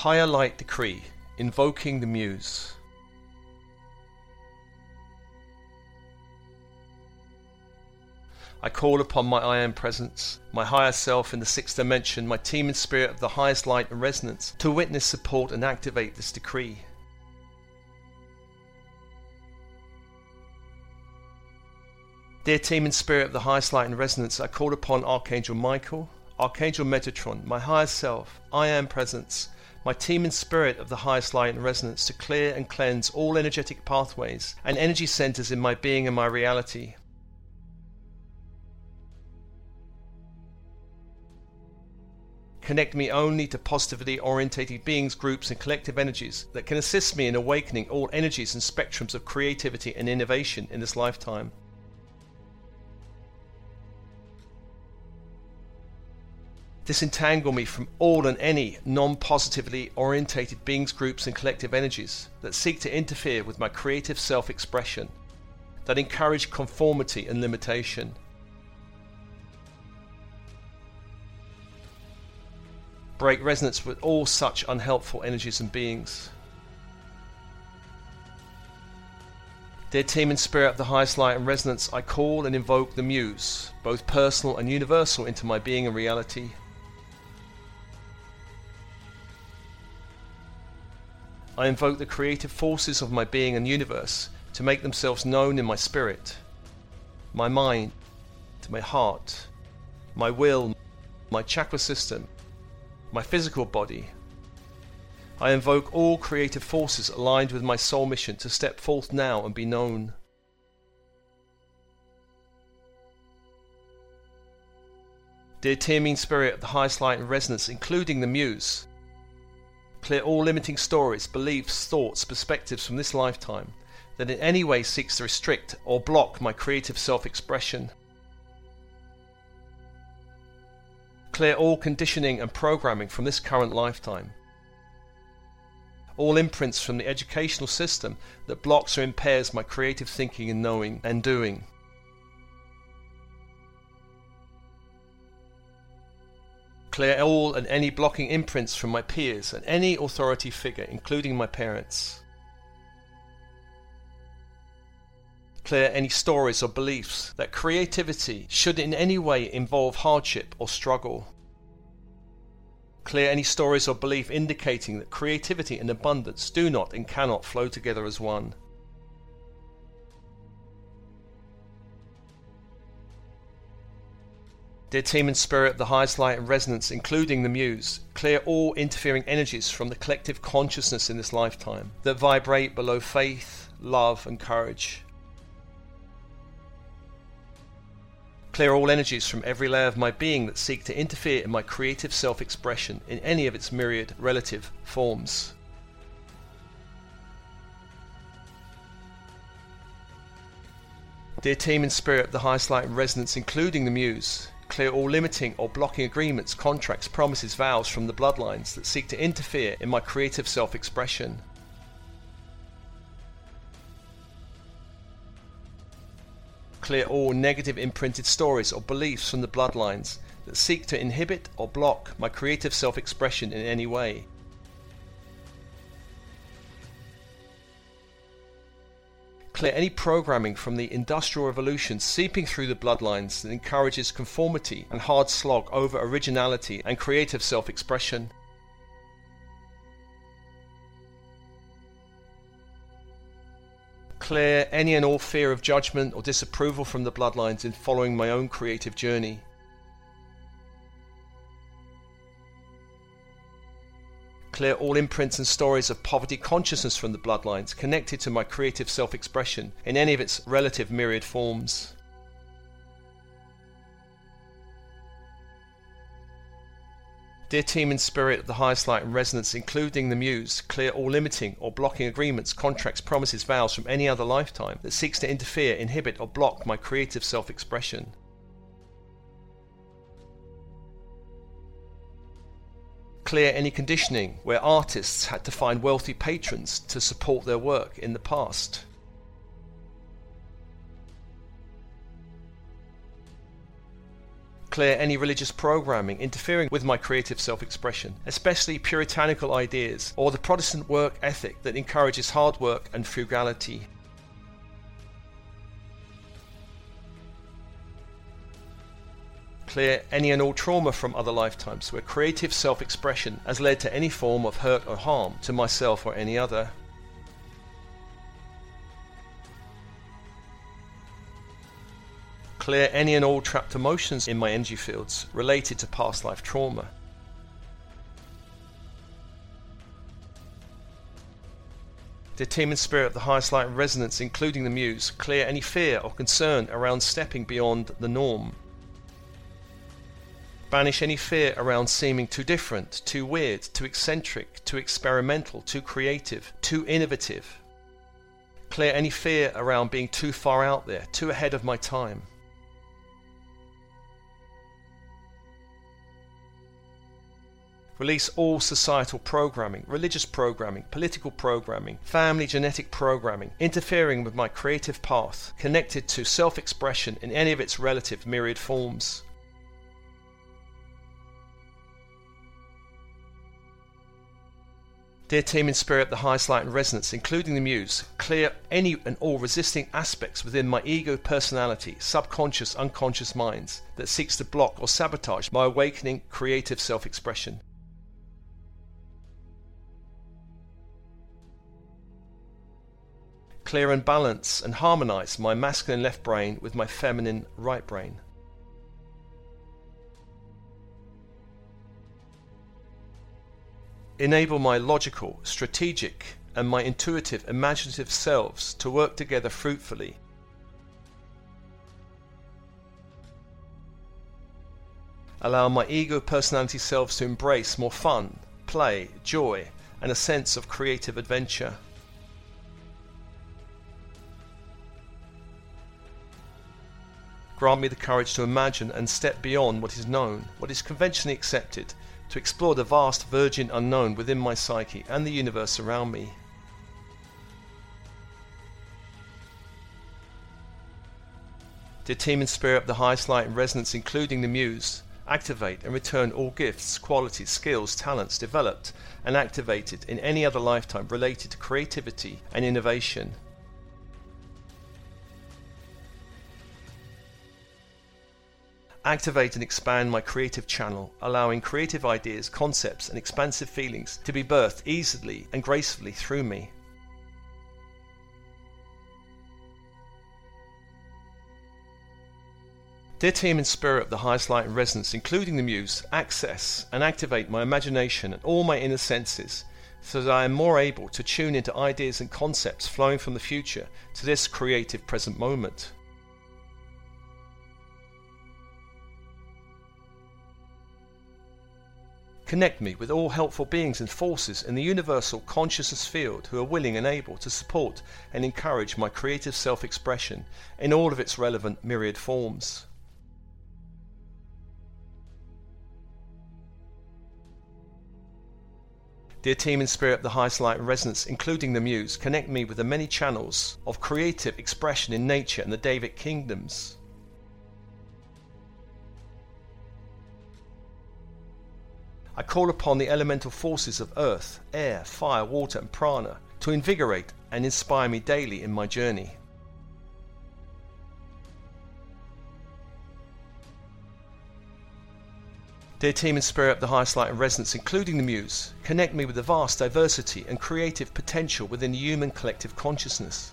Higher Light Decree Invoking the Muse. I call upon my I Am Presence, my higher self in the sixth dimension, my team and spirit of the highest light and resonance, to witness, support, and activate this decree. Dear team and spirit of the highest light and resonance, I call upon Archangel Michael, Archangel Metatron, my higher self, I Am Presence, my team and spirit of the highest light and resonance to clear and cleanse all energetic pathways and energy centers in my being and my reality connect me only to positively orientated beings, groups, and collective energies that can assist me in awakening all energies and spectrums of creativity and innovation in this lifetime. Disentangle me from all and any non positively orientated beings, groups, and collective energies that seek to interfere with my creative self expression, that encourage conformity and limitation break resonance with all such unhelpful energies and beings. Dear team and spirit of the highest light and resonance, I call and invoke the Muse, both personal and universal, into my being and reality. I invoke the creative forces of my being and universe to make themselves known in my spirit, my mind, my heart, my will, my chakra system, my physical body. I invoke all creative forces aligned with my soul mission to step forth now and be known. Dear teeming spirit of the highest light and resonance, including the muse, clear all limiting stories, beliefs, thoughts, perspectives from this lifetime that in any way seeks to restrict or block my creative self expression. Clear all conditioning and programming from this current lifetime. All imprints from the educational system that blocks or impairs my creative thinking and knowing and doing. Clear all and any blocking imprints from my peers and any authority figure, including my parents. clear any stories or beliefs that creativity should in any way involve hardship or struggle. Clear any stories or belief indicating that creativity and abundance do not and cannot flow together as one. Dear team and spirit of the highest light and resonance, including the muse, clear all interfering energies from the collective consciousness in this lifetime that vibrate below faith, love, and courage. Clear all energies from every layer of my being that seek to interfere in my creative self expression in any of its myriad relative forms. Dear team and spirit of the highest light and resonance, including the Muse, clear all limiting or blocking agreements, contracts, promises, vows from the bloodlines that seek to interfere in my creative self expression. clear all negative imprinted stories or beliefs from the bloodlines that seek to inhibit or block my creative self expression in any way. Clear any programming from the Industrial Revolution seeping through the bloodlines that encourages conformity and hard slog over originality and creative self expression. clear any and all fear of judgment or disapproval from the bloodlines in following my own creative journey. Clear all imprints and stories of poverty consciousness from the bloodlines connected to my creative self expression in any of its relative myriad forms. Dear team and spirit of the highest light and resonance, including the muse, clear all limiting or blocking agreements, contracts, promises, vows from any other lifetime that seeks to interfere, inhibit, or block my creative self expression. Clear any conditioning where artists had to find wealthy patrons to support their work in the past. Clear any religious programming interfering with my creative self expression, especially puritanical ideas or the Protestant work ethic that encourages hard work and frugality. Clear any and all trauma from other lifetimes where creative self expression has led to any form of hurt or harm to myself or any other. Clear any and all trapped emotions in my energy fields related to past life trauma. The team and spirit of the highest light and resonance, including the muse, clear any fear or concern around stepping beyond the norm. Banish any fear around seeming too different, too weird, too eccentric, too experimental, too creative, too innovative. Clear any fear around being too far out there, too ahead of my time. Release all societal programming, religious programming, political programming, family genetic programming, interfering with my creative path, connected to self expression in any of its relative myriad forms. Dear team in spirit, the highest light and resonance, including the muse, clear any and all resisting aspects within my ego personality, subconscious, unconscious minds that seeks to block or sabotage my awakening creative self expression. clear and balance and harmonize my masculine left brain with my feminine right brain. Enable my logical, strategic, and my intuitive, imaginative selves to work together fruitfully. Allow my ego personality selves to embrace more fun, play, joy, and a sense of creative adventure. Grant me the courage to imagine and step beyond what is known, what is conventionally accepted, to explore the vast virgin unknown within my psyche and the universe around me. Dear team and spirit of the highest light and resonance, including the muse, activate and return all gifts, qualities, skills, talents developed and activated in any other lifetime related to creativity and innovation activate and expand my creative channel, allowing creative ideas, concepts, and expansive feelings to be birthed easily and gracefully through me. Dear team and spirit of the highest light and resonance, including the muse, access and activate my imagination and all my inner senses so that I am more able to tune into ideas and concepts flowing from the future to this creative present moment. Connect me with all helpful beings and forces in the universal consciousness field who are willing and able to support and encourage my creative self expression in all of its relevant myriad forms. Dear team in spirit, of the highest light and resonance, including the muse, connect me with the many channels of creative expression in nature and the Devic kingdoms. I call upon the elemental forces of earth, air, fire, water, and prana to invigorate and inspire me daily in my journey. Dear team and spirit of the highest light and resonance, including the muse, connect me with the vast diversity and creative potential within the human collective consciousness.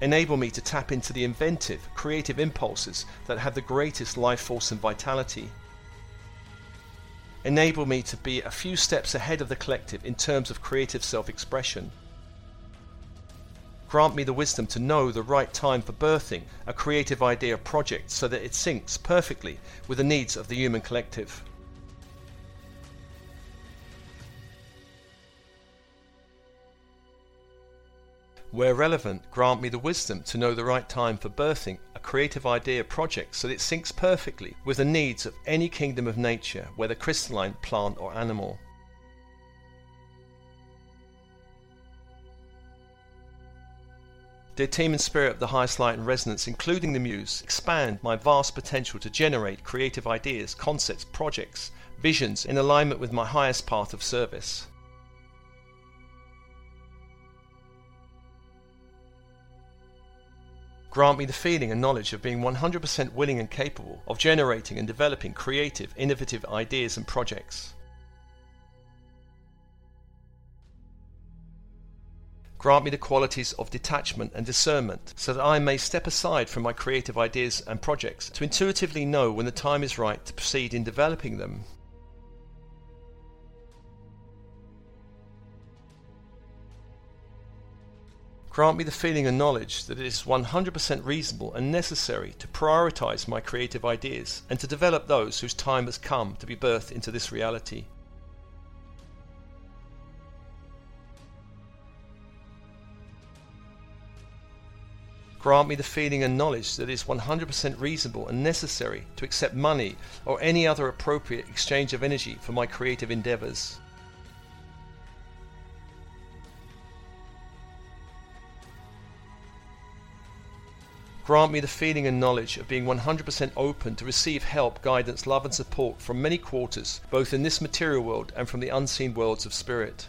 Enable me to tap into the inventive, creative impulses that have the greatest life force and vitality. Enable me to be a few steps ahead of the collective in terms of creative self expression. Grant me the wisdom to know the right time for birthing a creative idea project so that it syncs perfectly with the needs of the human collective. Where relevant, grant me the wisdom to know the right time for birthing a creative idea project so that it syncs perfectly with the needs of any kingdom of nature, whether crystalline, plant, or animal. Dear team and spirit of the highest light and resonance, including the muse, expand my vast potential to generate creative ideas, concepts, projects, visions in alignment with my highest path of service. Grant me the feeling and knowledge of being 100% willing and capable of generating and developing creative, innovative ideas and projects. Grant me the qualities of detachment and discernment so that I may step aside from my creative ideas and projects to intuitively know when the time is right to proceed in developing them. Grant me the feeling and knowledge that it is 100% reasonable and necessary to prioritize my creative ideas and to develop those whose time has come to be birthed into this reality. Grant me the feeling and knowledge that it is 100% reasonable and necessary to accept money or any other appropriate exchange of energy for my creative endeavors. Grant me the feeling and knowledge of being 100% open to receive help, guidance, love, and support from many quarters, both in this material world and from the unseen worlds of spirit.